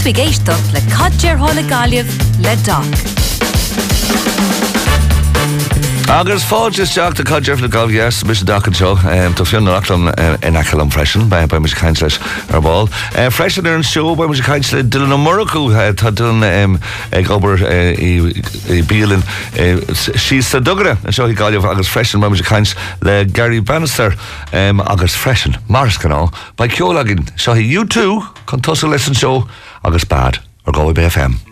Tuig éistecht le cadéir hála galibh le doc. Agus fád is teach a cadéh le gáhheas mis dacan seo Tá fion nachlan in am freisin be ba mis caiint leis ar bháil. Freisin ar an seo ba mu caiint le dulan Morú tá dun ag obair i bílinn sí sa dugre an seo gáileh agus freisin mu caiint le Gary Bannister agus freisin Mars canná ba ceolagin seo U2 chun tosa leis an seo agus bad ar gáh BFM.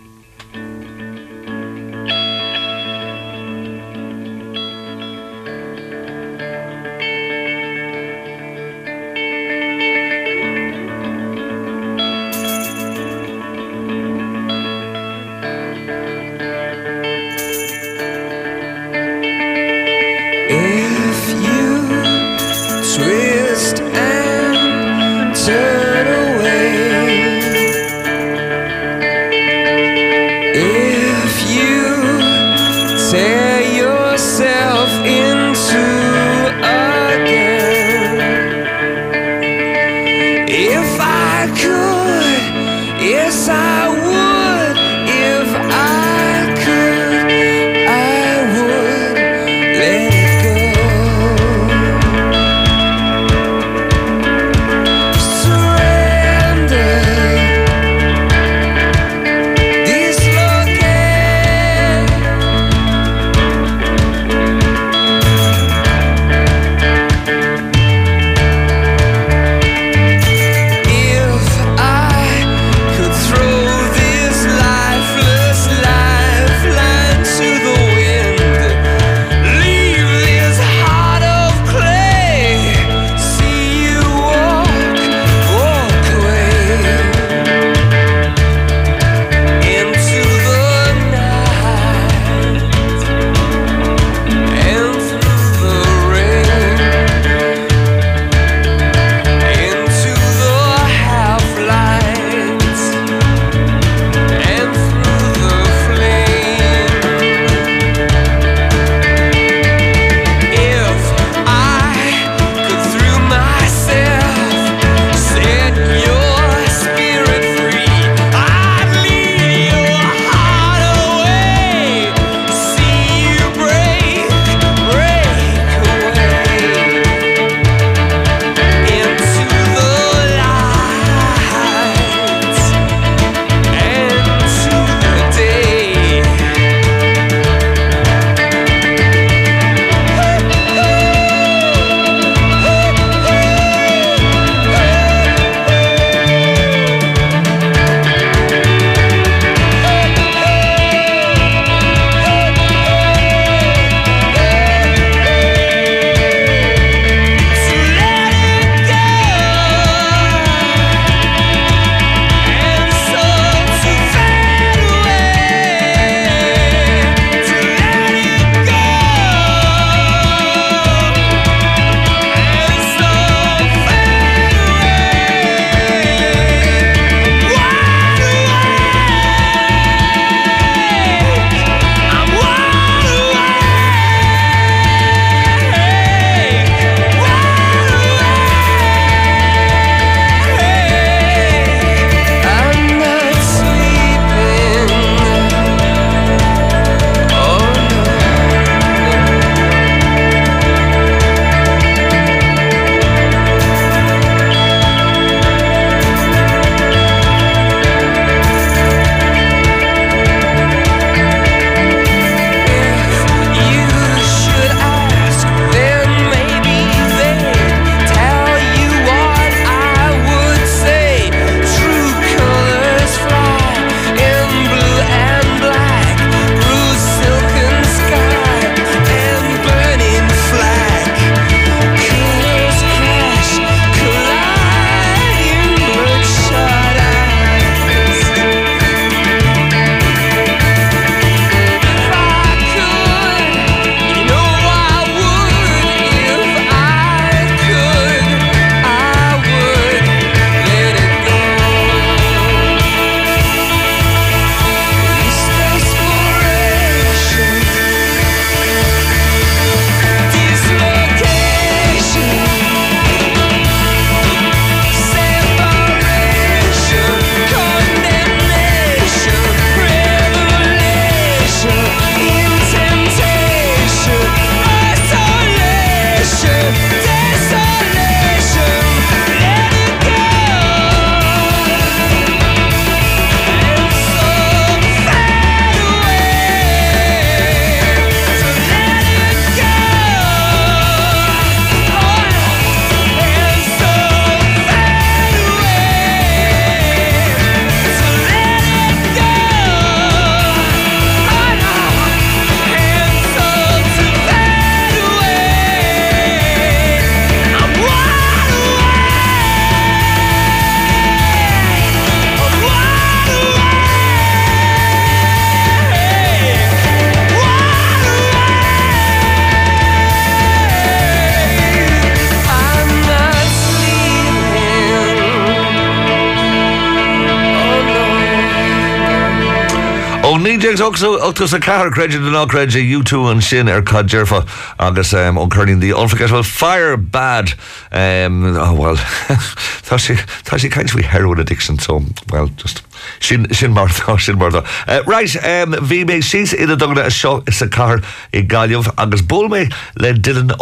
James ochtas a car creid den áreid U2 an sin ar cad jeirfa agus um, an the unforgettable fire bad um, oh well tá sé kaint fao heroin addiction so well just sin sin mar sin mar uh, right um, bhí mé sis iad dogna a seo is a car i gaiamh agus mé le Dylan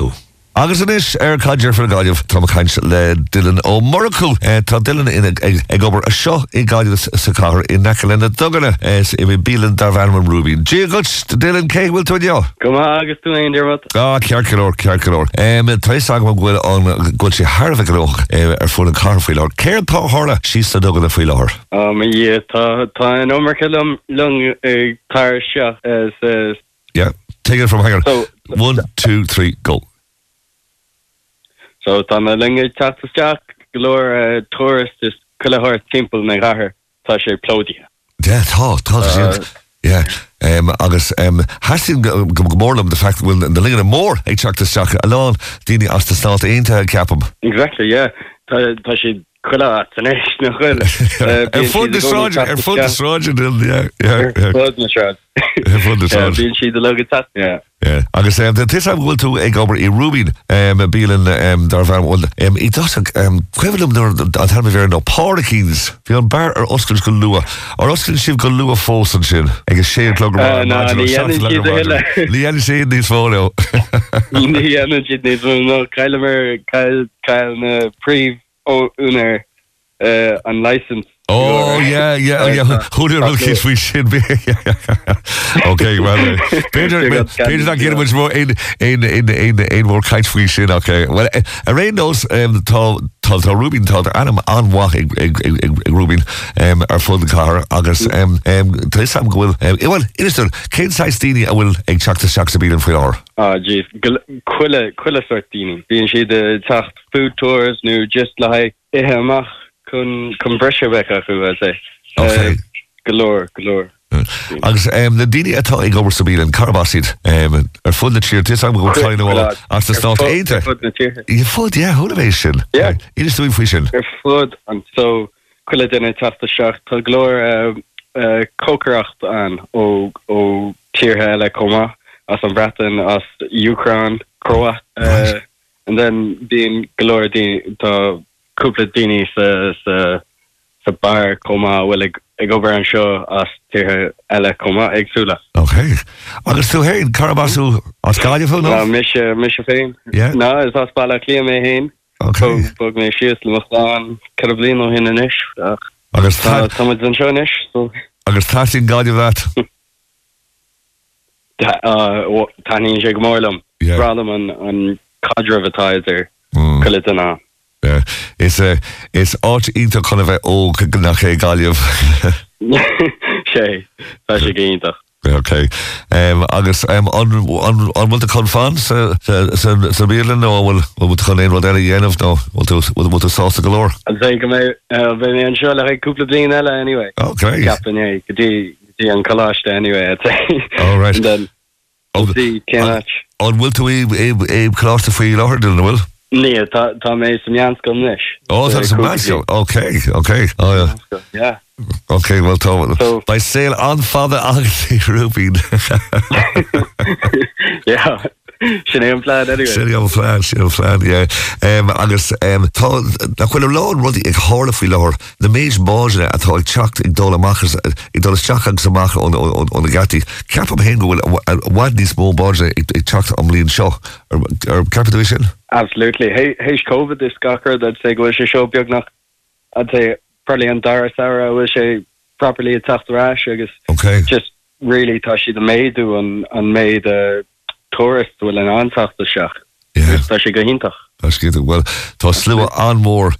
ó. Agus in is ar cadidir for gaiileh tá caiint le Dylan ó Morcú Tá Dylan ina ag gobar a seo i gaiile sa car i nechalena dogana is i bhí bílan dar bhharman Rubín. Dí go Dylan cé bhfuil tuideá? Go agus tú aon dearmat Á cearcalór cearcalór. Trééis ag bhfuil an ghil sé Harbh goch ar funa carfuileir. Céir tá hála sí sa dogana fuileir. dhé tá tá an ómarcha lum lung tar seo Yeah, take it from here. So- One, two, three, go. So tá na linge tateach golóir tourist is chuilethir timp na gahar tá sé plódia. Yeah, tá tá sin. Yeah. Um, agus um, hasín go gomórlam de fact bhfuil na lingin mór ag teachtasteach aán daine as tá aonanta ceapam. Exactly, yeah. Tá tá sé خلاص انا عشنا خلاص فود الشاجر de الشاجر ja Voor de zorg. Bíonn siad a Ja. tasna. Agus tis am ghil tú ag obair i Rubin bílan dar bhar mhil. um, dasach cuivilum nar an hebben bhéir nó párakíns. Bhí an bar ar oscail kan lua. Ar oscail heeft go lua fósan en Agus Ik clog ar Na, ní anan siad a hila. Ní anan siad níos fólio. Ní anan siad níos fólio. No, cael amir, cael na príf príomh ó únar an license. Oh, yeah, yeah, yeah. Who'd have kids we should be? okay, well, uh, Peter, They got Peter, not getting much more in in in in in more kites we should. Okay, well, uh, around those um tall tall tall Rubin tall anam an wa Rubin um ar full the car agus um um this sam will um well done Kane size Dini I will egg chuck the shocks to be in for hour. Ah, jeez, chuile chuile sortini. Bhíon si de tacht food tours nu just ithe amach chun chun breise becha chu bheit sé. Okay. Golóir golóir. agus um, na daine atá ag gobar sabí an carbasid um, ar fud na tíir tis am go caiinháil as na stá éinte. fud na tíir. I fud, yeah, thuéis sin. Yeah. Idir stúin fao sin. ar fud an so chuile denna tasta seach tá glóir cócaracht an ó ó tíirthe eile comma as an bretan as Ucrán croa Right. and then bíon glóir tá kole dini se se sa bar koma well ag ag over an seo as tithe eile koma agsúla. Ok. Agus tú héin carbasú as gaiideú mis eh, mis féin? ná is as bailla lí mé héin. Bog mé sios leán carblin ó hinna isis ach agus an seis agus tá sin gaiidehheit. Táín sé go mórlam, Bralam an caddrahtáidir mm. chuile anná. Yeah. Is uh, is áit ínta chuna bheith ó nach é gáileh. sé sé géintach. Okay. Um, agus um, an bhfuil a chun fan sa bílan nó bhfuil bhfuil chun éon bhil dhéanamh nó bhfuil bhfuil sásta golóir. An sé go mé mé an seo le cúpla blin eile anyway. Okay. Capan é go dtí an choláiste anyway I'd say. All right. An bhfuil tú é chlásta faoí láthir duna bhfuil? Tá mé sem Jans gom nis. Oh, that's a man. Okay, okay. Oh, yeah. Yeah. Okay, well, Tom, So- by sale on Father Agatha Rubin. Yeah. Sin é an anyway. On flan, on flan, yeah. Um, agus, um, tá, nach chfuil lán rudi ag hála fi láhar, na méis báisina atá ag teacht ag dóla machas, ag dóla teach agus amach on a gati. Cap am hen gohfuil wad níos mó báisina ag teacht am líon seo, ar cap sin? Absolutely. Hey, hey, COVID is gacker that say go se show biog nach. I'd say probably an Dara Sarah was she properly a tacht rash agus Okay. just really tá si the méidú an an méid uh, toras will an anfachta seach. Tá Dat is hinintach. skinte well Tá slua anmór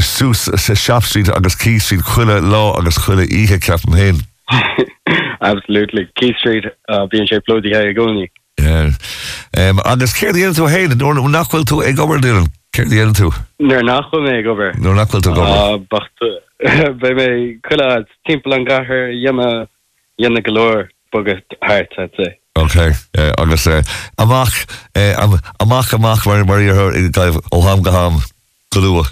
sús sé Shopstreet agus Key Street chuile Law, agus chuile ihe ceapan hen. Absolutely Key Street bíon sé plódí a gcóí. agus céiríon tú héad nó nachfuil tú ag gobarúan céiríon tú? Nair nachfuil over. gobar nó nachfuil tú bachta Bei mé chuile timp an Yama, dhéime Galore, golóir bogad háart say. Okay. Uh, agus uh, amach uh, am, amach amach mar mar ar ag gaibh ó ham go ham goúa.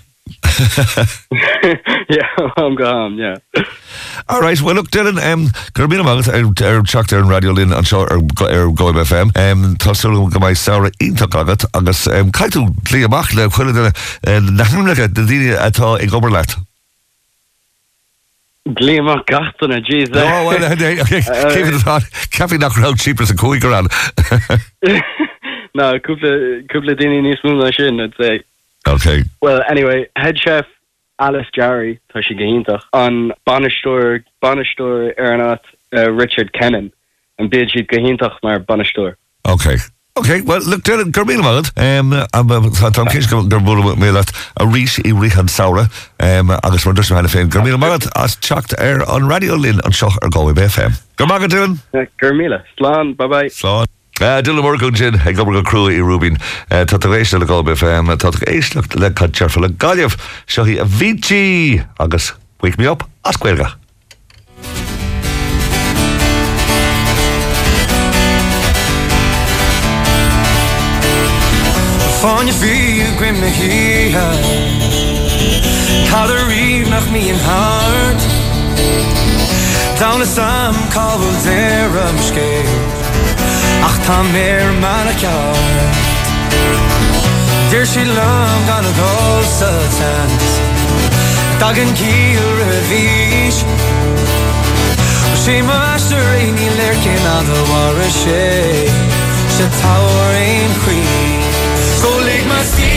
yeah, I'm gone, yeah. All right, well look Dylan, um, gur mí agus ar ar teach ar an radiolinn an seo ar go- ar goib FM, um, Tású go mai saora ítach agat agus um, caiú lí amach le chuile nachnacha de daine atá ag gobar leat. Gléach gatain a G No, well, Cafi nach ra cheapers a cóig an. No, cúpla daine níos mú na sin I'd say. Okay. Well, anyway, head chef Alice Jarry tá si gohéintach an banisteir banisteir ar an uh, Richard Kennan an bid siad gohéintach mar. Okay. Okay, well, look, Dylan, gur mí magad, um, tam cés gur bú mé leat a rís i rihan saora, um, agus mar dus hena féin. Gur mí magad as techt ar an radiolinn an seo ar gáib BFM. Gur magad, Dylan? Gurmíle, slán, bye bye. Slán. Uh, Dylan Morgan sin ag go go cruú i Rubin uh, tá éis le gáib FM tá éislecht le catsearfa le gaiamh seo hí a bhítí agus wake me up ascuilga. Fáinne fi grim na hi Tá a ri nach mi an hart Tána sam cabfu am ske Ach tá mé man a ceart. Dir si lom gan adósa tent. Dagan kiir a vís. Sé meister réí lecin a war a sé. Se táir ein chuí. So lig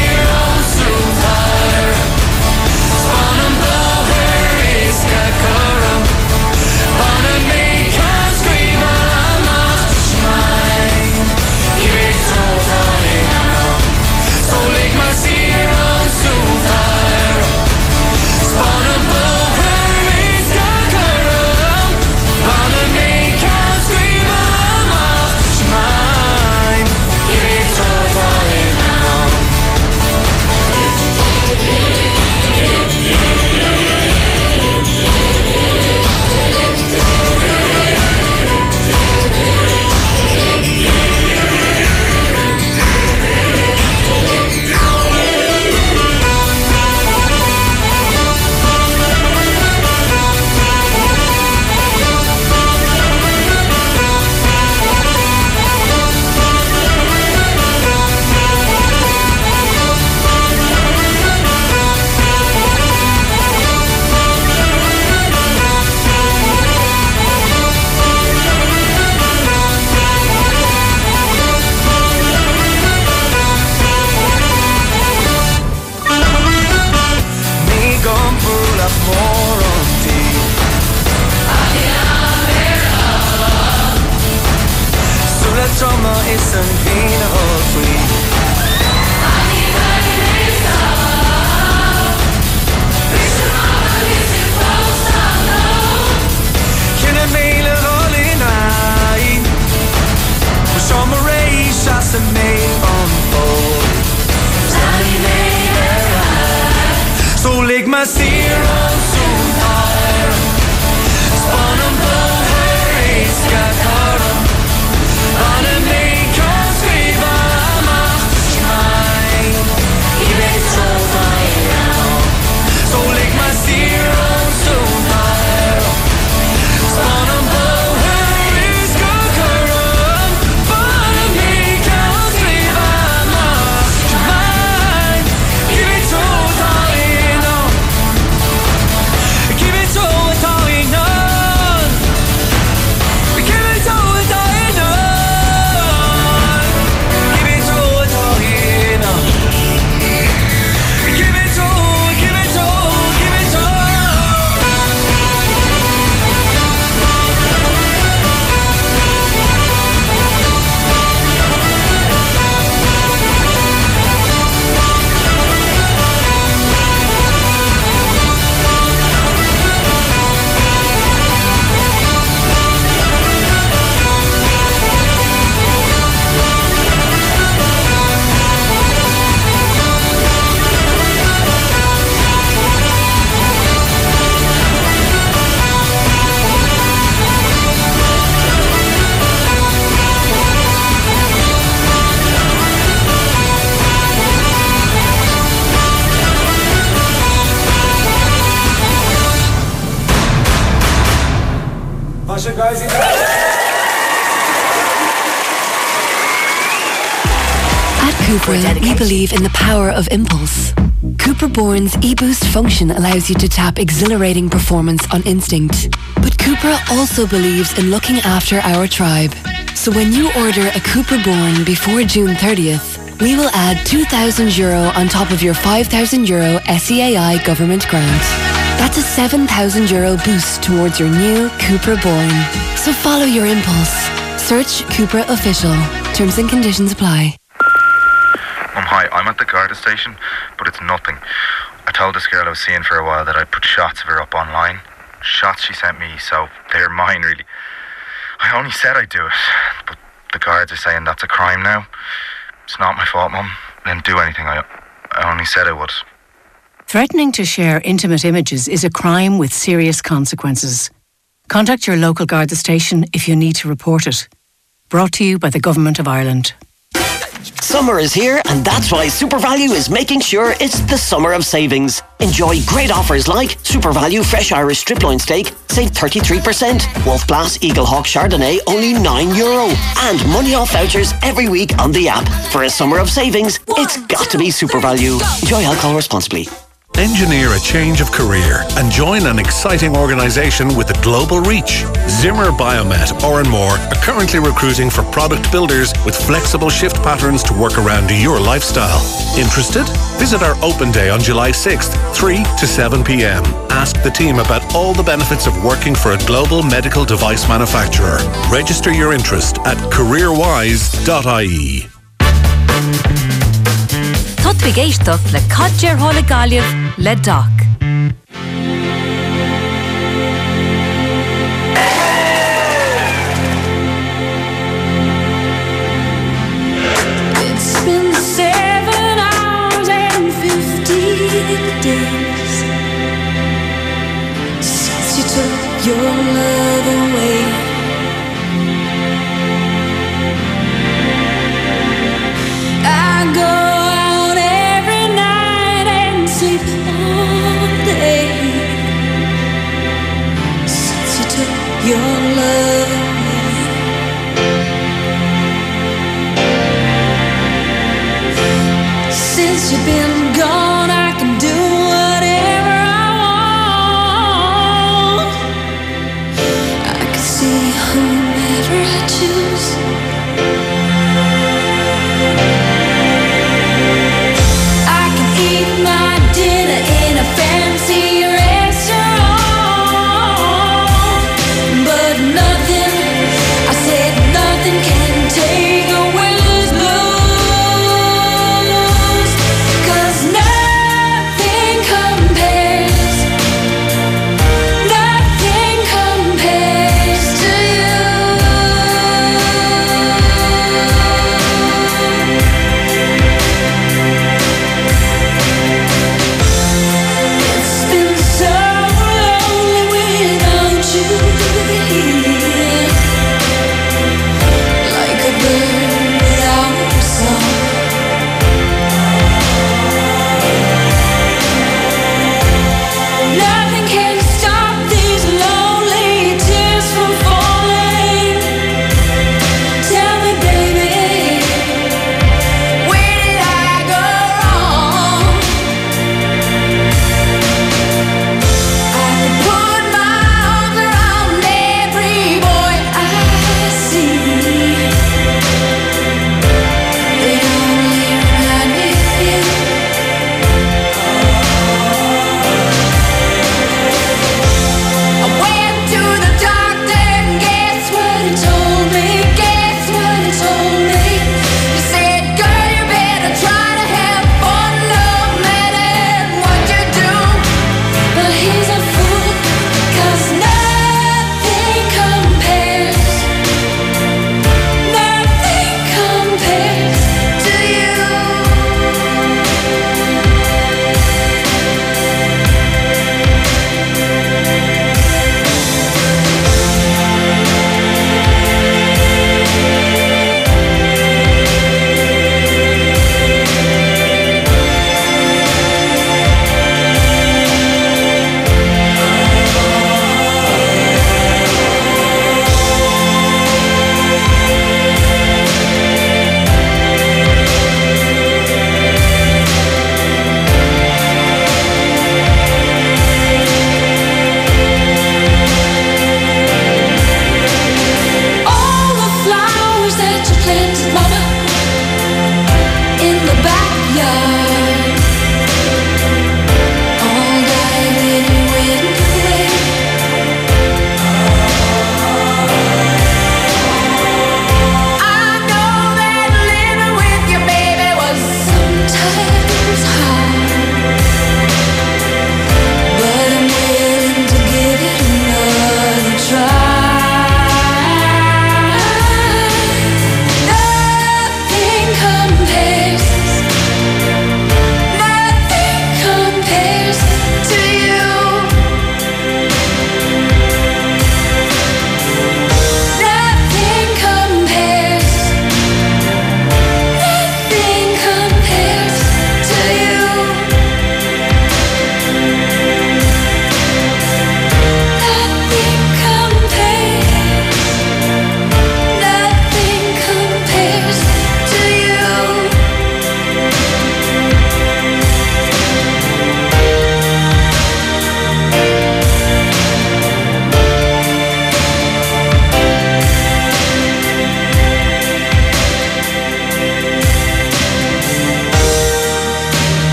believe in the power of impulse. Cupra Born's eBoost function allows you to tap exhilarating performance on instinct. But Cupra also believes in looking after our tribe. So when you order a Cupra Born before June 30th, we will add 2,000 euro on top of your 5,000 euro SEAI government grant. That's a 7,000 euro boost towards your new Cupra Born. So follow your impulse. Search Cupra Official. Terms and conditions apply. I'm at the Garda station, but it's nothing. I told this girl I was seeing for a while that I'd put shots of her up online. Shots she sent me, so they're mine, really. I only said I'd do it, but the guards are saying that's a crime now. It's not my fault, Mum. I didn't do anything. I, I only said I would. Threatening to share intimate images is a crime with serious consequences. Contact your local Garda station if you need to report it. Brought to you by the Government of Ireland. Summer is here, and that's why SuperValu is making sure it's the summer of savings. Enjoy great offers like SuperValu Fresh Irish Strip Loin Steak, save 33%. Wolf Blass Eagle Hawk Chardonnay, only €9. Euro. And money off vouchers every week on the app. For a summer of savings, it's got to be Super SuperValu. Enjoy alcohol responsibly. Engineer a change of career and join an exciting organisation with a global reach. Zimmer Biomet, Oranmore, are currently recruiting for product builders with flexible shift patterns to work around your lifestyle. Interested? Visit our open day on July 6th, 3 to 7 p.m. Ask the team about all the benefits of working for a global medical device manufacturer. Register your interest at careerwise.ie. Codfu géisteach le cadéir hála le dach. days since you took your love. You've been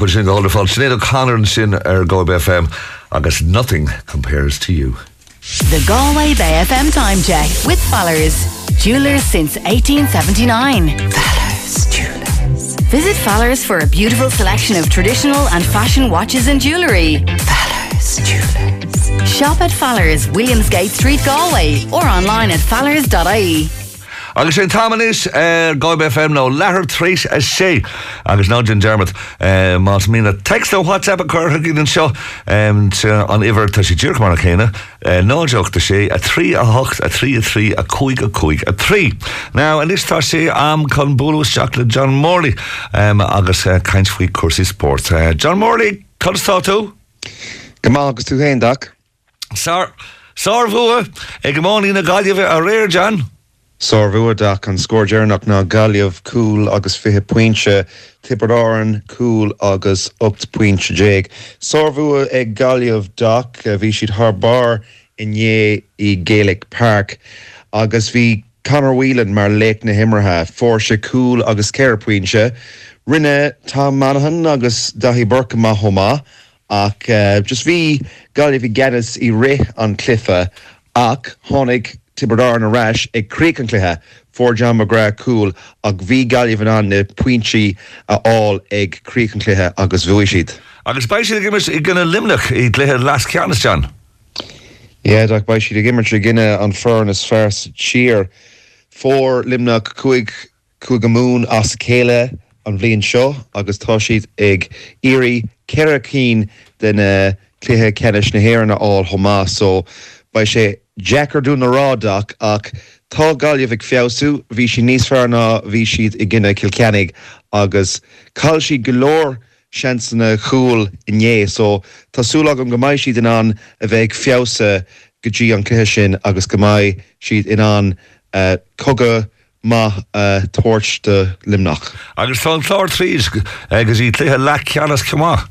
le chu sin gáil fáil snéad Conir an sin ar Go FM agus nothing compares to you. The Galway Bay FM time check with Fallers. Jewelers since 1879. Fallers Jewelers. Visit Fallers for a beautiful selection of traditional and fashion watches and jewellery. Fallers Jewelers. Shop at Fallers, Williamsgate Street, Galway, or online at fallers.ie. Agus sé táis ar gáib FM nó lethir tríéis a sé agus ná gin Germmat más mína text ó WhatsApp a chutha í an seo an ihar tá sé dúr mar a chéine náideachta sé a trí a hocht a trí a trí a chuig a chuig a trí. Ná an is tá sé am chun búteach le John Morley um, agus uh, caiint faoi cuasí sport. Uh, John Morley chutá tú? Gomá agus tú héach? Sár Sár bhua ag go máí na gaiileh a réir John? Sár bhuaach an scóirdearnach ná galliamh cool agus fithe puinte tipperáan cool agus 8 puinte déag. Sár bhua ag galliamh dach a bhí siad th bar inné i Gaelic Park agus bhí Conor Whelan mar léic na himmarthe for se cool agus ceir puinte. Rinne tá manahan agus dahí burca má thomá ach uh, just bhí galibh i ganas i ré an clifa ach tháinig tibredar an aráis agrí an cluthe for John McGrath cool ag bhí galibh an na puintí aáil agrí an cluthe agus bhui siad. Agus bei sé gimmer i gannne limnach i léthe las ceannas John. Ié ag bei siad a gimmer ginine an fearnas fers tír fór limnach chuig chuig go mún as céile an bblion seo agus tá siad ag iri ceircín den uh, cluthe cenis nahéanna á thomá so bei sé Jackar dún narádach ach tá galibh ag fiosú, hí si níos fearna bhí siad i gginine kilcenig agus call si golóir seansanna chuúil inné so Tásúla an gomáid siad in an a bheith fiása gotí an cluthe sin agus gomáid siad in an uh, cogad má uh, toirt de limnach. Agus tá chlár tríos agus í léthe le ceannas cumá.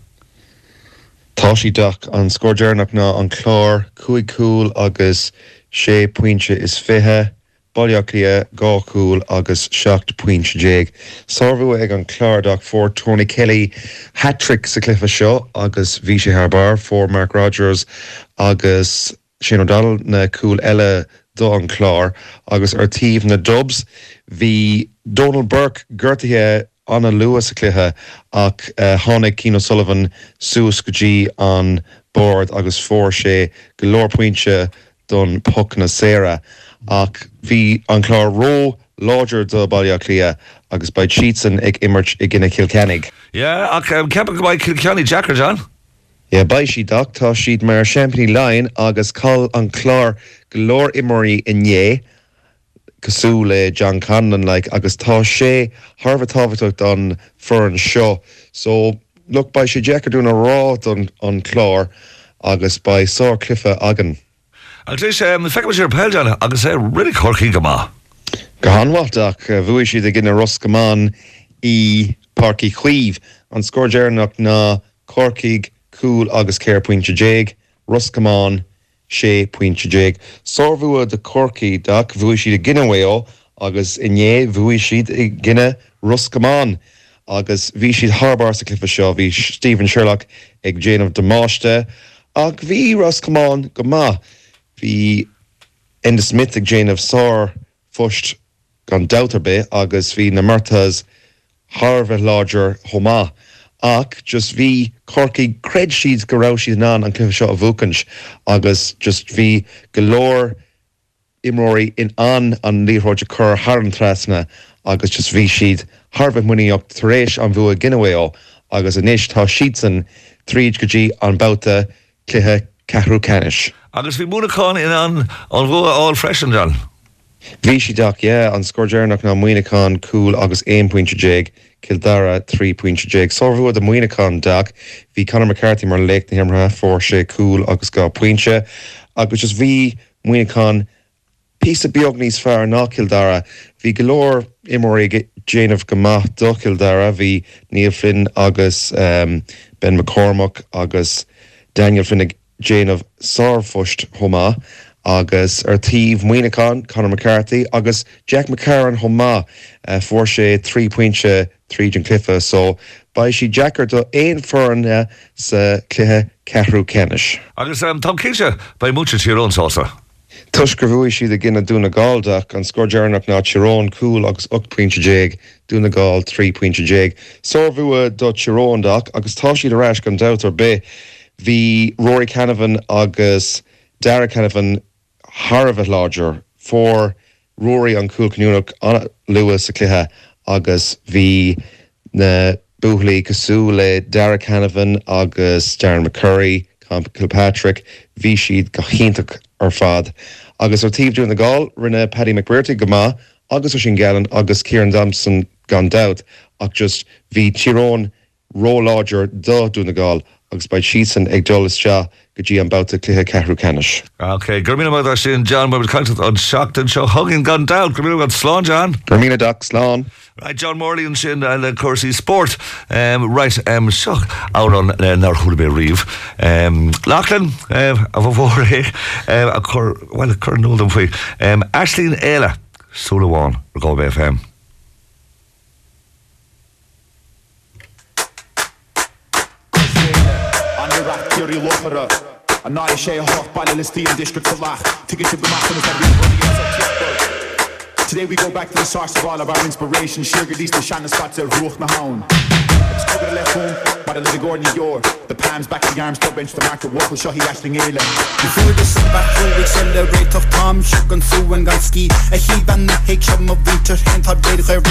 Tá si dach an scódearnach ná an chlár cuaig cool agus sé puinte is fithe, Boliaachlia gáúil agus 6 puint déag. Sarfu ag an chlárdach for Tony Kelly hattrick sa clifa seo agus bhí sé Harbar for Mark Rogers agus sin O'Donnell na cool eile do an chlár agus artíh na dubs hí Donald Burke ggurrtathe anna Lewis a cluthe ach uh, tháinig Kino Sullivan suas gotí an board agus fór sé golóirpointse don puc na séra ach hí an chlár ró láidir do bailile lia agus bei Cheatson ag immert i gginine Kilkennig. Ja, ach um, cepa go Kilkenny Jackar John? Ja bei si dachttá siad mar Champany Line agus call an chlár golóir immorí inné cosú le John Cannon like, agus tá sé Harbh táhaach an fur an seo. So look bei sé Jackar dún a rá an, an chlár agus bei sá clifa agan. Agus um, fe sé pe John agus é ri chorchaí go má. Gohanhaach bhui siad a gine Roscamán í Parky chuomh an scóirdearnach ná corcaig cool agus céir puinte déag, Roscamán sé puinte déag. Sorhua de corcaí dach bhui siad a ginehhéo agus inné bhui siad i gine Roscamán. agus bhí siad Harbar sa clifa seo bhí Stephen Sherlock ag Janeamh demáiste ach bhí Roscamán go má hí Enda Smith ag Janeamh sár fust gan dauterbe agus hí na martas Harbh láger homá. Ach just hí corcaí cred siad gorá siad ná an clifa seo a bhúcans agus just hí golóir imróí in an an líróide chur Harn trasna agus just bhí siad Harbh muíocht taréis an bhua ginehhéá agus inis tá siad san tríd gotí an bouta cluthe cehrú canis. Agus bhí múnaán in an an bhua áil freisin John. Bhí si dach é an scóirdearnach ná muoineán cool agus 1.déag Kildara three 3.déag. Sorhú a muoineán dach hí Conor McCarthy mar le na himrathe sé cool agus gá puinte agus just bhí muoineán pí a beag níos fear ná Kildara. Bhí golóir imóí Janeamh gomath do Kildara hí Níl Flynn agus um, Ben McCormack agus Daniel Finnig Janeamh Sarfust Homá. agus ar tíh muoineán Conor McCarthy agus Jack McCarron thomá uh, for sé trí trí an clifa so ba si Jackar do éon forne sa cluthe cehrú cenis. Agus um, Tom Kise bei mucha tíírón sása. Tus gur bhuaí siad a gine dúna gáildaach an scódearnach ná tirrán cool agus 8.éig dúna gáil 3.éig. Sor bhua do tiróndaach agus tá siad aráis gan dautar be hí Rory Canavan agus Dara Canavan Harbh láger for Rory an coolcanúach an Lewis a cluthe agus hí na buhlaí cosú le Dara agus Darren McCurry, Kilpatrick, hí siad go chiintach ar fad. Agus ar tíomh dúna gáil rinne Paddy McBrearty gomá agus agus Kieran Thompson gan dat ach just hí tirón róláger do dúna gáil agus bei sísan ag dolas se go dtí an bbáta cluthe cehrú canis. Ok, gurmína mar sin John mar caiint an seachtain seo hagin gan da, gurmú an slán John? Gurmína da slán. Right, John Morley an sin uh, le cuasí sport um, right um, seach á an uh, nar chuúbé riomh. Um, Lachlan uh, a bhór é uh, a chur bhfuil chur nó an faoi. Um, Ashlín éile súlaháin ar gá BFM. Curí lochara a ná sé hoch bail le Steve District of Lach tu si be Today we go back to the source of all of our inspiration. Sugar these the Shanna spots of ruch na hound le home by the little Gordon Yor the palms back to the arms top bench the market walk with shohi ashling eile Before the back accelerate of Tom Shugan Su and Ganski a he ban na he of winter hand har be her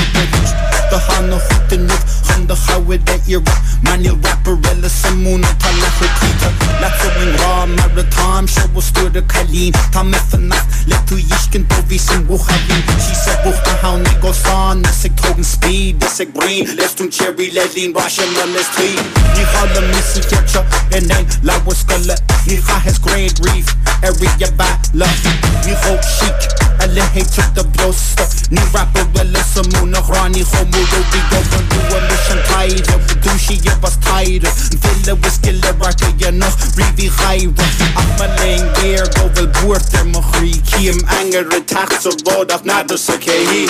the han of the nu han the how with that ear manual rapper rella sammoon tal Peter. Let's wing raw mar Tom show was stu the Kalin Tom na let to yiken to vi sin wuchalin she said how go on sig togen speed sig green let's do cherry ledlin Russian team Ni hall missy ketchup en ein lawer skolle Ni ha has Great Reef. Area balla Ni ho chic. Hate de bloste Ni rapper well som nach rani homo vi go van do mission tide douche je was tide Ville wiskille ra je noch rivi raire Afmaling weer go wel boert er mag ri Kiem engere tacht zo bod af nader sa ke.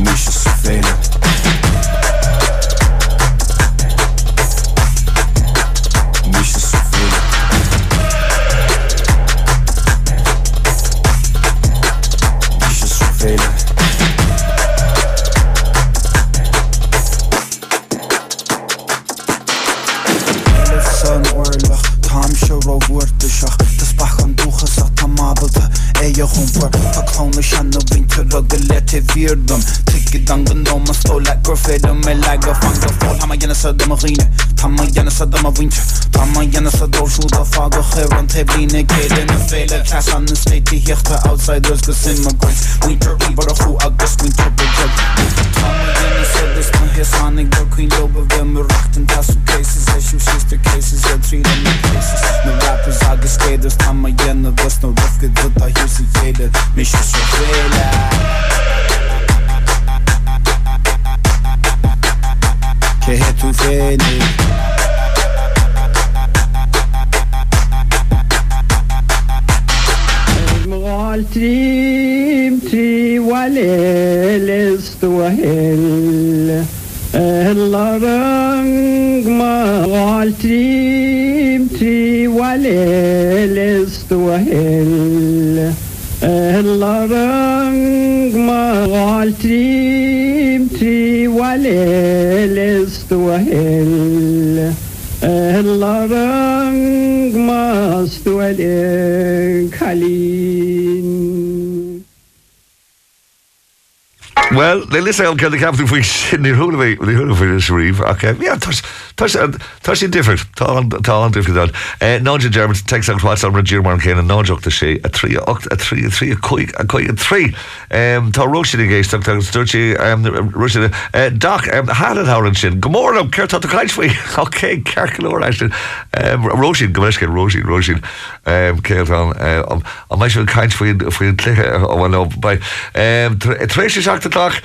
mexo, sou velho Wiederum war Vertraulich an eine Winkelre glätte Wirdum Tick Gedanken um ein Stolak Graffiti Mir Lagerfang Davor haben wir jene Marine Tam gerne så de har vinter Tam gerne så da fag og høvran til bline Gjelene fele. Klassan en steg til hjerte Outsiders det sin Winter i bare ho Winter på jobb Tam gerne så det snu hesane Går kun jobbe ved med rakten Ta cases. Jeg sju cases Jeg tryner med cases. Med rappers Age skaters. Tam gerne vest Når røfket Vøtta huset Gjelene Mishu så fele Mishu كرهته ثاني تريمتي وليلست وهل هلا رنج ما قال تريمتي وليلست وهل هلا ما قال ma all trim tri waleles tu hel Ellarang mas tu kalin Well, le lei an ce capú faoi sin ní thuúna ní thuúna fao sríomh Tá sí difric tá an difriáil. Eh, ná German te an chláil an dúrmar chéan náideachta sé a trí a trí a trí a chuig a chuig a trí. Tá ro eh, sin géist an stúirtí ruisiide. Da háan sin gomórlam ceir tá a caiisfuoi ché ceirlóir Rosin gomeisce Rosin Rosin céil an a meis an caiintfuoin faoin tluthe eh, bhhail bei. Trééis sé seachtatach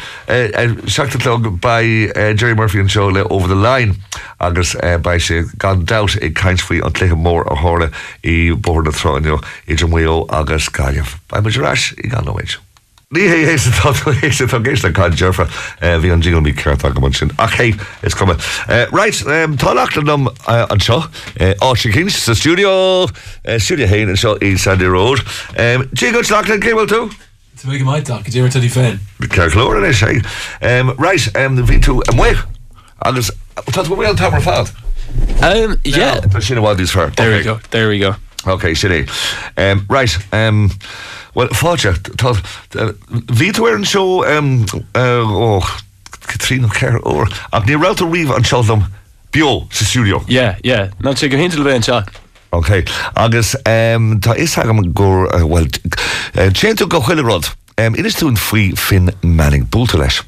seachtatá bei Jerry Murphy an seo le over the line. Agus uh, bei se gan dat ag keinsfuoi an léthe mór a hále í bord a tráinio idir muo agus gaiamh. Bei marrás i gan nóid. Ní hé sé éis tá géis le caiid dearfa bhí an jingle mí ceart go man sin. A ché is cum. Right táach am an seo á sin cin sa studio studio héin an seo í Sandy Road. Tí go le an cébal tú? Tá go maiach dé tú féin. Celóir é sé. Right bhí tú am muh agus tá bhfuil tamar fád. Um, yeah. Tá sin bháil fer. There we go. There we go. Okay, sinné. Um, right. Um, well, fáte ví ar an seo um, uh, ó trí ceir ó ach ní ráta riomh an seom bio sa studio. Yeah, yeah. ná sé go hintal bheith an seo. Ok, agus um, tá is agam gur uh, well tú go chuilerod. Um, Inas tún faoi fin Manning leis.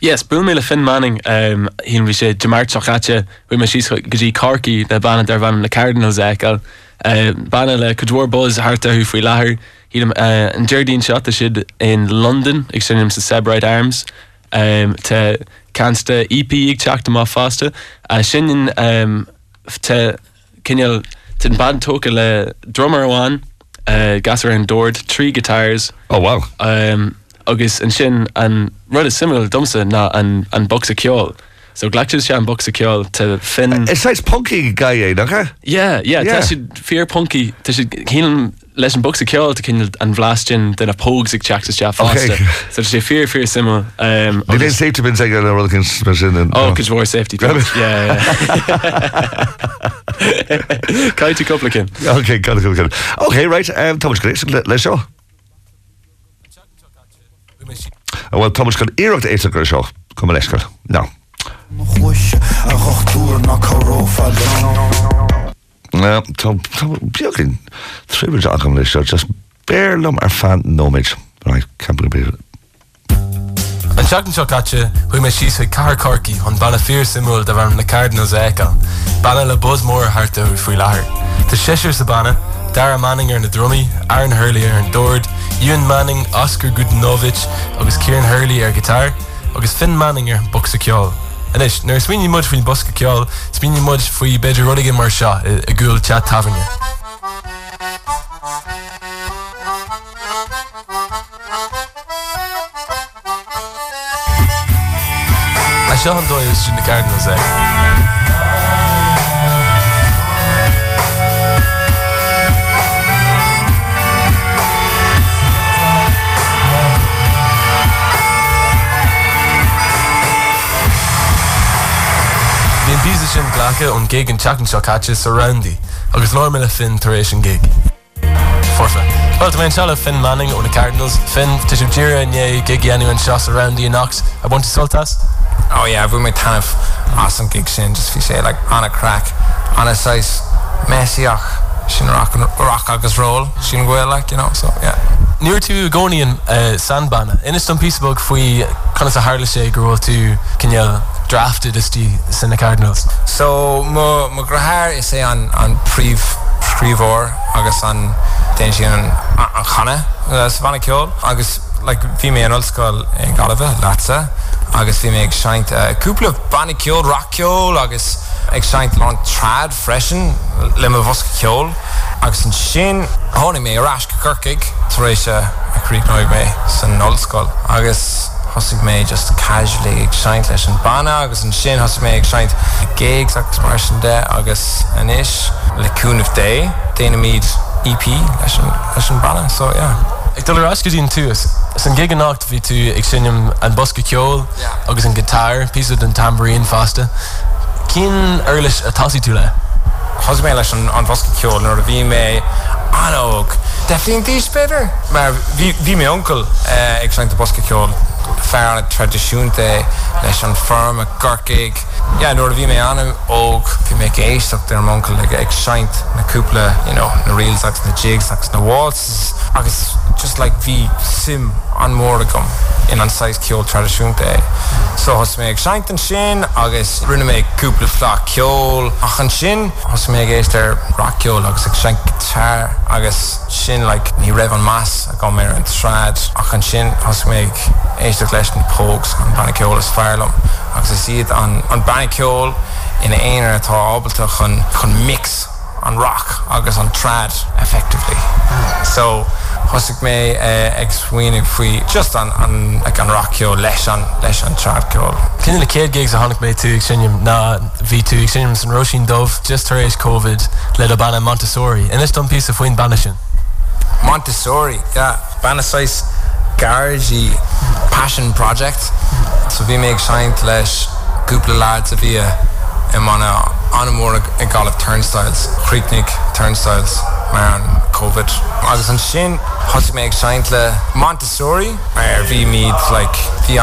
Yes, bu méle Finn Manning um, hín vi sé Jamartachate hu me sí gotí Corki de ban der van le Cardinals ekel. Uh, banna le chudór buzz harta hu faoi láthair hí uh, an Jardín shot siid in London ag sinnim sa Sebright Arms um, te cansta EP ag teachta má fásta a sin um, te cinal tin bad tóca le drummer amháin uh, gasar an dord trí guitars oh wow um, agus an sin an rud is similar domsa ná an, an box a ceol. So gleú se an box a ceol te fin. Isáis punky ga é nach? Ja, ja Yeah. si fear punky hí leis an box a ceol te cin an bhlástin den a póg ag teachtas te fásta. Okay. So sé fear fear. Um, Ní dé safety bin ag le rudcin sin. Oh, cos bhór safety. Yeah, Cai tú coplacin. Ok, gan. Ok, right, um, Thomas Grace le, le seo. Well Thomas gan iirecht éit go seo cum leiscar. No. chuise a chochtúr na chorófa Biogin tríbir agam lei seo just béirlumm ar fan nóméid right, Campbell be. An seachtan seo caite hui me sí sa car corci an banna fear simú de bhar na Cardinals éá. Banna le buzz mór harta hu faoi láthair. Tá séisiir sa banna, Dara Manning ar na drumí, Aaron Hurley er ar an dord, Ewan Manning, Oscar Gudanovich agus Kieran Hurley er ar gitar, agus Finn Manning ar box a ceol. Anis, nuair swinní mud faoin bosca ceol, spinní mud faoi beidir rudige mar seo i i gúil chat tafanne. A seo an dóid sin na Cardinals é. Ghlacha ón gig an teachan seo caite sa roundí, agus me le fin taréis an gig. Forfa. Well, mé se Finn Manning ó na Cardinals, Finn tu tíra né gig anu an seo a roundí an Knox a bhaint soltas? Oh yeah, bfu mé tanmh as an gig sin just fi sé like anna crack anna sais mesiach sin rock, agus roll sin gwil like you know so yeah. Níir tú gcóíon uh, sandbanna. Inas an písbog faoi chuna a hála sé gurhil tú cinneal drafted is tí san na Cardinals. So grahair is é an an príf scríbhór agus an den sin an an uh, chana uh, spanna ceol agus like, mé an olscoil ag uh, galbh lása agus bhí mé ag seint cúpla banna ceol rockceol agus ag seint lá trad a bhosca ceol agus san sin tháinig mé arás gocurcaig taréis se arípnoid mé san nóscoil agus hosig mé just caiislí ag seinint leis an banna agus an sin hos mé ag seinint géigs agus mar sin de agus anis leúnmh dé déana míad EP leis leis an banna so ja. Yeah. Eg dal askedien tues. Is een gegen nacht wie tú ik sinnom an boske kol agus een gitaar, pí den tambourine vaste. Kien erlis a tasi toe le. Hos mé leis an an bosca ceol nó a bhí mé anóg deflíon tí beidir mar bhí bhí mé onkel ag seint a bosca ceol. Fear an tradiisiúnta leis an firm a garcaig ja nó er a bhí mé anm óg bhí mé éisteach ar an onkel ag ag seint naúpla you know, na agus na jigs agus na waltz. Agus just like bhí sim an mór in an 6 ceol tradiisiúnta é. So has mé ag seint an sin agus rinne mé cúpla flá ceol ach an sin has mé géist ar rockceol agus ag seint gitar agus sin like, ní raibh an mass a go mé an trad ach an sin has mé éisteach leis an pógs an banna ceol is fearlam agus is siad an, an ceol ina éanaar atá ábalta chun chun mix an rock agus an trad effectively. So hosig mé eh, ag swinnig faoi just an an ag an rockio leis an leis an chartceol. Cine le céad gigs a hánig mé tú sinnim ná ví tú sinnim san Rosin dómh just tar éis COVID le a banna Montessori. Inis don pí a faoin banna sin. Montessori, yeah, bannaáis garagey passion project. So bhí méid seint leis cúpla lád a bhí i mana anmór ag gal turnstiles, Creeknic turnstiles mar an COVID. agus an sin hos méid seint le Montessori ar bhí míad like, bhí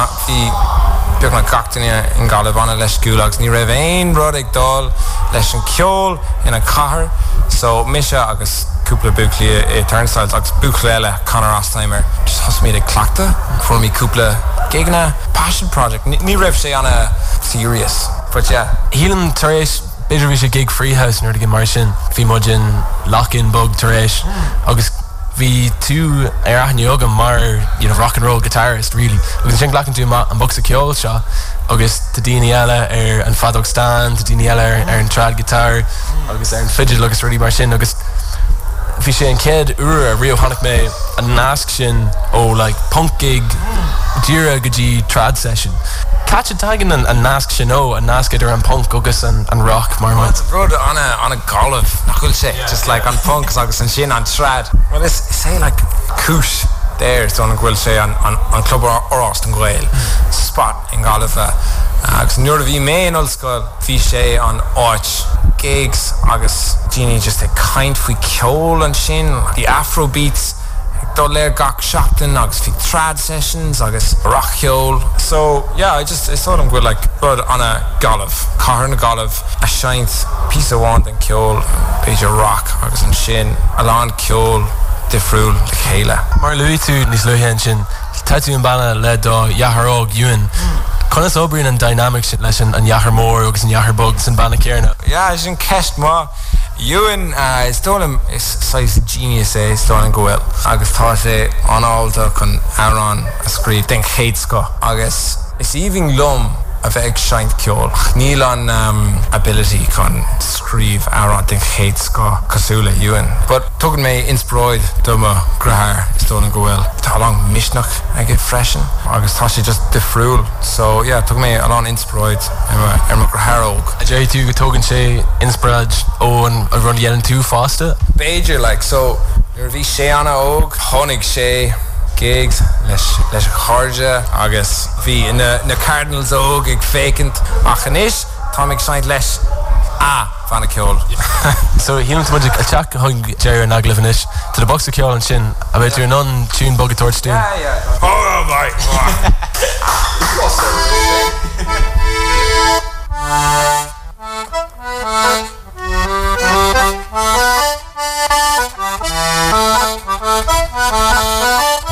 beag na gataine in gal banna leisúlagus ní raibh éon rud ag dal leis an ceol ina cahar so mis agus cúpla buclí i turnstiles agus buchléile Conor Ostheimer just has míad clachta for mí cúpla gigna passion project. Ní raibh sé anna serious but yeah Hílan taréis beidir bhí gig freehouse nuir gin mar sin. Hí modin lochin bug taréis. Agus mar you know, rock and roll guitarist really. Agus sin ghlachan tú an box a ceol seo. Agus tá daine eile ar an fadog stand tá daine eile ar an trad gitar agus ar fidget agus ruí mar sin agus hí sé an céad uair a riomh hanach mé an nasc sin ó like, punkig díra gotí trad session. Cat tagin an, nasc sin ó a nascid ar an punk agus an, an rock mar man. Rud anna anna golf nachhfuil sé just like an punk agus an sin an trad. Well is sé like cis so an ghfuil sé an, an, club orás an ghil spot in galfa. agus nuair a bhí mé olscoil hí sé an áit gigs. Agus Jeannie just ag kaint faoi ceol an sin, the Afrobeats, do le gach seachtain agus fi trad sessions agus rockheol so yeah I just I saw them go like bud an a galh car na galh a seint pí want an ceol Beiidir rock agus an sin a lá ceol difriúil le chéile Mar luú tú níos luhéan sin taú an banna le do jaharrág Ewan Conas óbrín an dynamic sin leis an jahar mór agus an jaharbog san banna céarna? Ja sin ceist má. Ewan uh, is tólam is sais genius é stáin gohfuil agus tá sé anáalta chun árán a scríb den chéad go agus is even lom a bheith ag seinint ceol. Níl an um, ability chun scríb árán den chéad go cosúla Ewan. But tugann mé inspróid duma grathir istó an gohfuil tá lang misnach ag freisin agus tá sé just defriúil. So yeah, tu mé an inspróid ar mar grathóg. A dé tú go tugann sé inspiraid ón a run dhéan tú fásta? Beiidir like, so ar bhí sé anna óg, tháinig sé, gigs leis leis a cháde agus bhí na, na Cardinals óg ag fécint achanis tá ag seinint leis a fanna ceol. so hí mu a teach thug deir an aglahanis Tá box a ceáil an sin a bheit tú non tún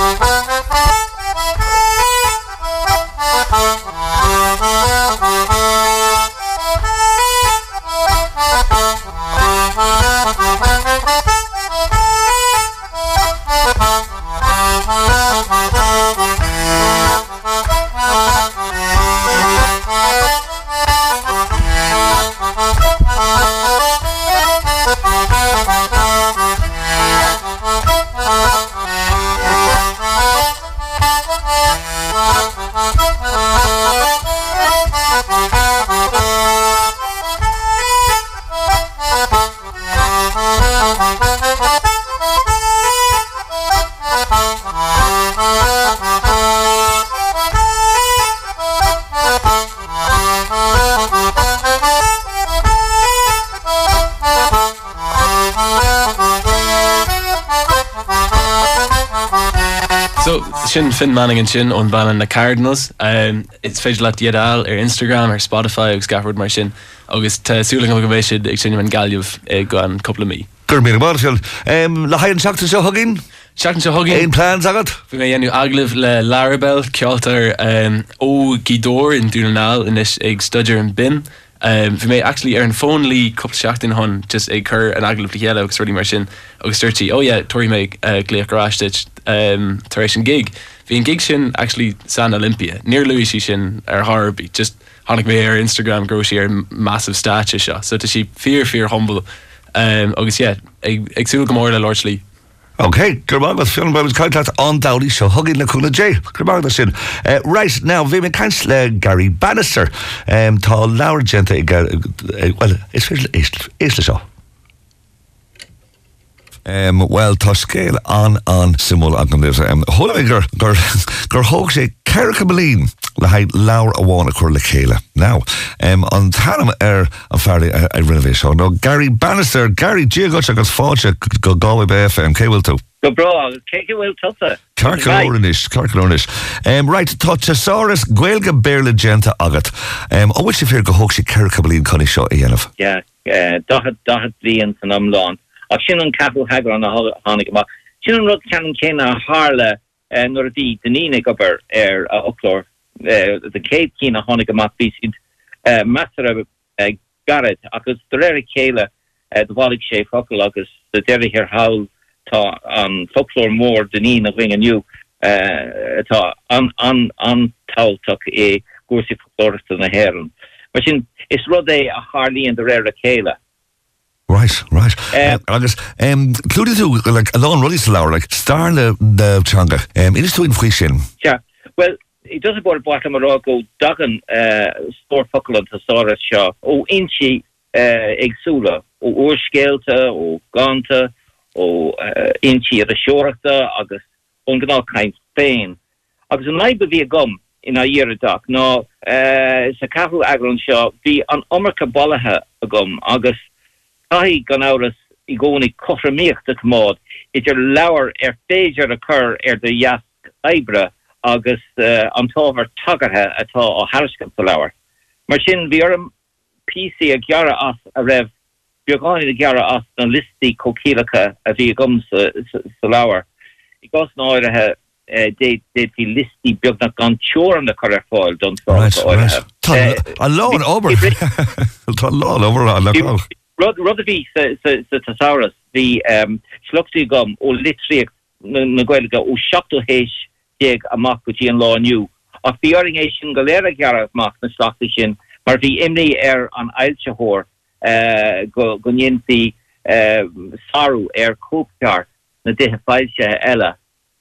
Bye. Sin fin manning an sin ón ban na Cardinals. Um, It's féidir le diaal ar Instagram ar Spotify agus gaford mar sin agus tásúling go bhééis ag sin an galúh ag go an coppla mí. Gur mé marfield. Um, le haann seachta se hagin? Seachtan se hagin Éon plán agad? Bhí mé dhéanú aglah le Larabel ceoltar um, ó gidóir in dúnaál inis ag studidir an bin. Um, Bhí mé actually ar an fón lí couple seachtain hon just ag chur an aglah chéile agus ruí mar sin agus tuirtí ó toirí méid léochráiste taréis an gig. Bhí an gig sin actually San Olympia. Níor luí sí sin ar Harbí just hánig mé ar Instagram gro sí ar massive state seo, so tá si fear fear humble um, agus yeah, ag agsú gomór le Lordslí Ok, Gurmag was film was caiit an daí seo hugin le coolla J. Gurmag sin. Uh, right now bhí me caiins le Gary Bannister um, tá leir genta well is is le seo. Um, well tá scéil an an simú an um, thola gur gur thóg sé cecha belín le haid leir a bháinna le chéile. Now um, an tanam ar an fearla a rinnevé seo. No Gary Bannister, Gary Diego agus fáte go gáh BFM céhfuil tú. Go bra ke bhfuil tusa. Carcaróis Carcaróis. Um, right tá tesáras ghilga béle genta agat. Um, óhfuil sé fir go thóg sé cecha belín chuní seo a dhéanamh. Ja dahad dahad líon san. A sin an capú hegur an hánig ma sin an rud cean céine a hále nuair a dí denine gober ar a olór de céit cí a hánig amach bí me garid agus de réir chéile de bhálig sé focail agus de déir hir haul tá an folklór mór dení a ring aniu tá an an antáach é gosi folklóriste na heren. Mar sin is rud é a hálííon de réir a chéile. Right, right. Um, uh, agus um, clúdi tú like, a lá rudí lá like, star le detanga. Um, Inis tú in fao sin? Ja, well, i does a bod bot marrá go dagan uh, sport foland tasá seo ó inchi agsúla ó oorskéelte ó ganta ó inchi a seachta agus on gná kaint féin. agus an leibe vi gom in a dhére dag ná uh, sa cahu agron seo hí an ommerke ballathe a gom agus ai gan áras i gcónig choméocht a mád idir lewer ar féidir a chur ar de jask ebre agus uh, antáhar tagarthe atá á haarskap a lewer. Mar sin PC a gearra as a raf bioáin a gearra as an listí cócélacha a bhí gom sa, sa, sa lewer. I gas náirithe dé hí listí beag na gan teor an na chu fáil don a lá an ober Tá lá over a le. Rud ví tasaurus vi slotí gom ó litri na goilga ó 16 héis déag amach go an lá nu a fiing sin goléra garachach na slachta sin mar vi imni ar an eilsehoor go gonénti saru ar koopjaar na dithe feilse eile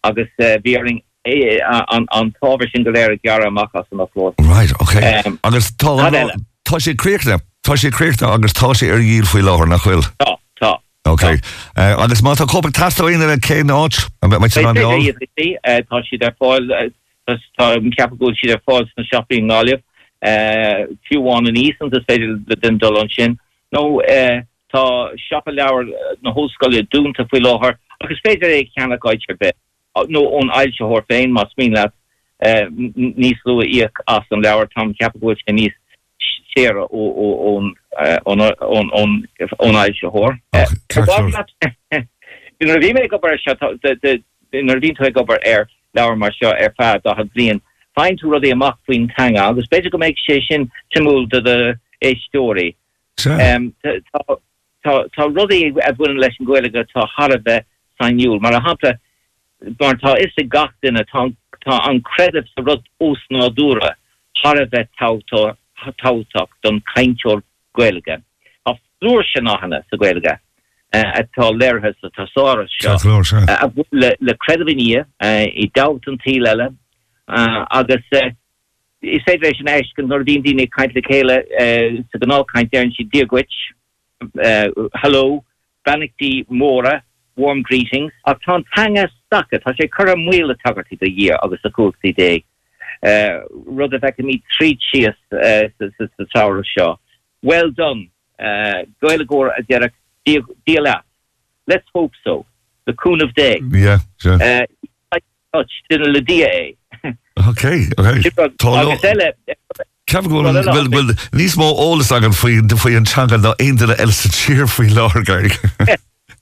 agus viing an táver sin goléir gar amach as an afló. Right, okay. Um, agus tá sé kréne. Tá sé créta agus tá sé ar díl foioi láhar nach chfuil. Tá tá. Ok agus má copa tastoine le cé áit tá si der fáil ceapagó si der fáil na shopping nálief fiúháin an ísan is féidir le den dul an sin. nó tá shoppa lewer na hóscoile dúnta foioi láhar agus féidir é cheanna gaiitir be. nó ón eil se hor féin mas mí le níos lu íoch as an lewer tam ceapagó níos. sére oneise hoor. Dinardien gober er lawer mar er fa a het blien. Fein to rod macht wien tang agus be go meg sé sin temoul de de e story. Tá rudi a bu leichen goelige tá harbe seinul, mar a hapla bar tá is se gatin a tá an kredit a rot osnadura harbe tautor hatáach don kaintjor gwelge. Aflór se nachhanana sa gwelge. Atá leirhes a tasá le credivinie eh, i da an tiile eh, agus is féidir sin eken nor dín dína kaintle chéile eh, sa ganál kaintn si diagwich hello bannigtí móra warm greetings. A tá hanga staket tá sé chu mhuiile tagartí a dhé agus a cóí dé. Uh, rud a fe mí trí sias sa tower seo. Well done. Uh, goile go a let's hope so. The coon of day. Yeah sure. uh, touch din le dia okay okay. Ke níos mó ólas agan faoin de faoí antanga na aine eile sa tíir faoi.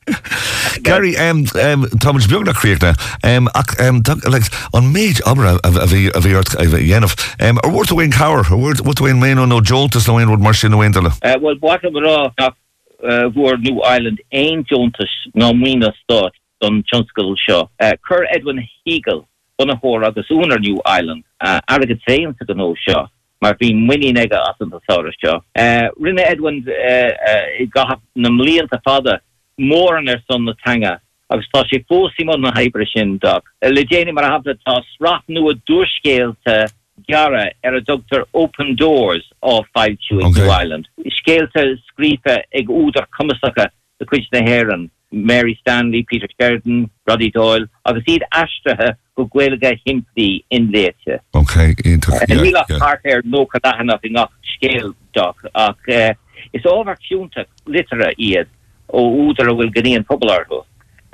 Gary, um, um, Thomas Björn Creekna, um, ac, um, like, on méid abra a bhí a a dhéanamh, um, ar bhúirt a bhain cáir, ar bhúirt a bhain méon nó joltas nó bhain rud mar sin na bhaintala. Uh, well, what rá nach uh, voor New Island ein Jotas ná muine stad don Chunskul seo. Uh, Cur Edwin Higel buna hór agus únar New Island uh, agad féin sa gan ó seo. Mar bhí muí nega as an saoire seo. Uh, rinne Edwin uh, uh, i ga na mlíanta fada mór an ar son na tanga. agus tá sé fósimon na hebre sin. Uh, le déine mar hafna tá sraf nu a dúscéalte Gara er a Dr. Open Doors á Okay. New Island. Scéalte scrífe ag údar cumasacha de cuiid na Heran, Mary Stanley, Peter Sheridan, Roddy Doyle, agus iad astrathe go gweilga himplí in léite. Ok, ítach, En yeah, vi yeah. er no kadachanach i ngach scéal doc ach uh, is overúnta litere iad ó údar a bhfuil ganníon poblar go.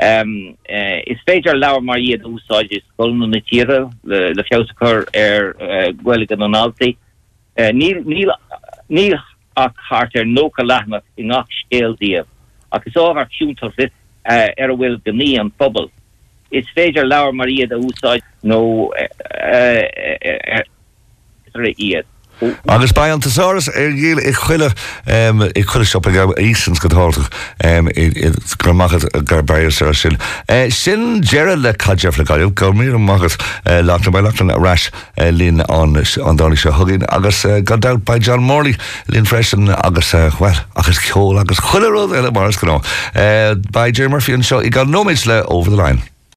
Um, uh, is féidir lewer mar iad úsáid is golna na tíre le, le fichar ar uh, gwelig an analti. Uh, níl ach hart er nóca lenach i ngach ach is overúnta lit uh, ar a bhfuil an. Is féidir lewer mar iad a úsáid nó uh, uh, uh. Agus baiantasáras ar ggéal i chuile i chuileop a ísan gotáach gromachchas gur bair sin. Sin dead le cadéf le gaiilh go mí amachchas lána bailachtain aráis lín an dála se thugann agus gadáil ba John Morley lín freisin agus chuil agus ceol agus chuileród eile mar gná. Ba Jé Murphy an seo i gan nóméid le over the line.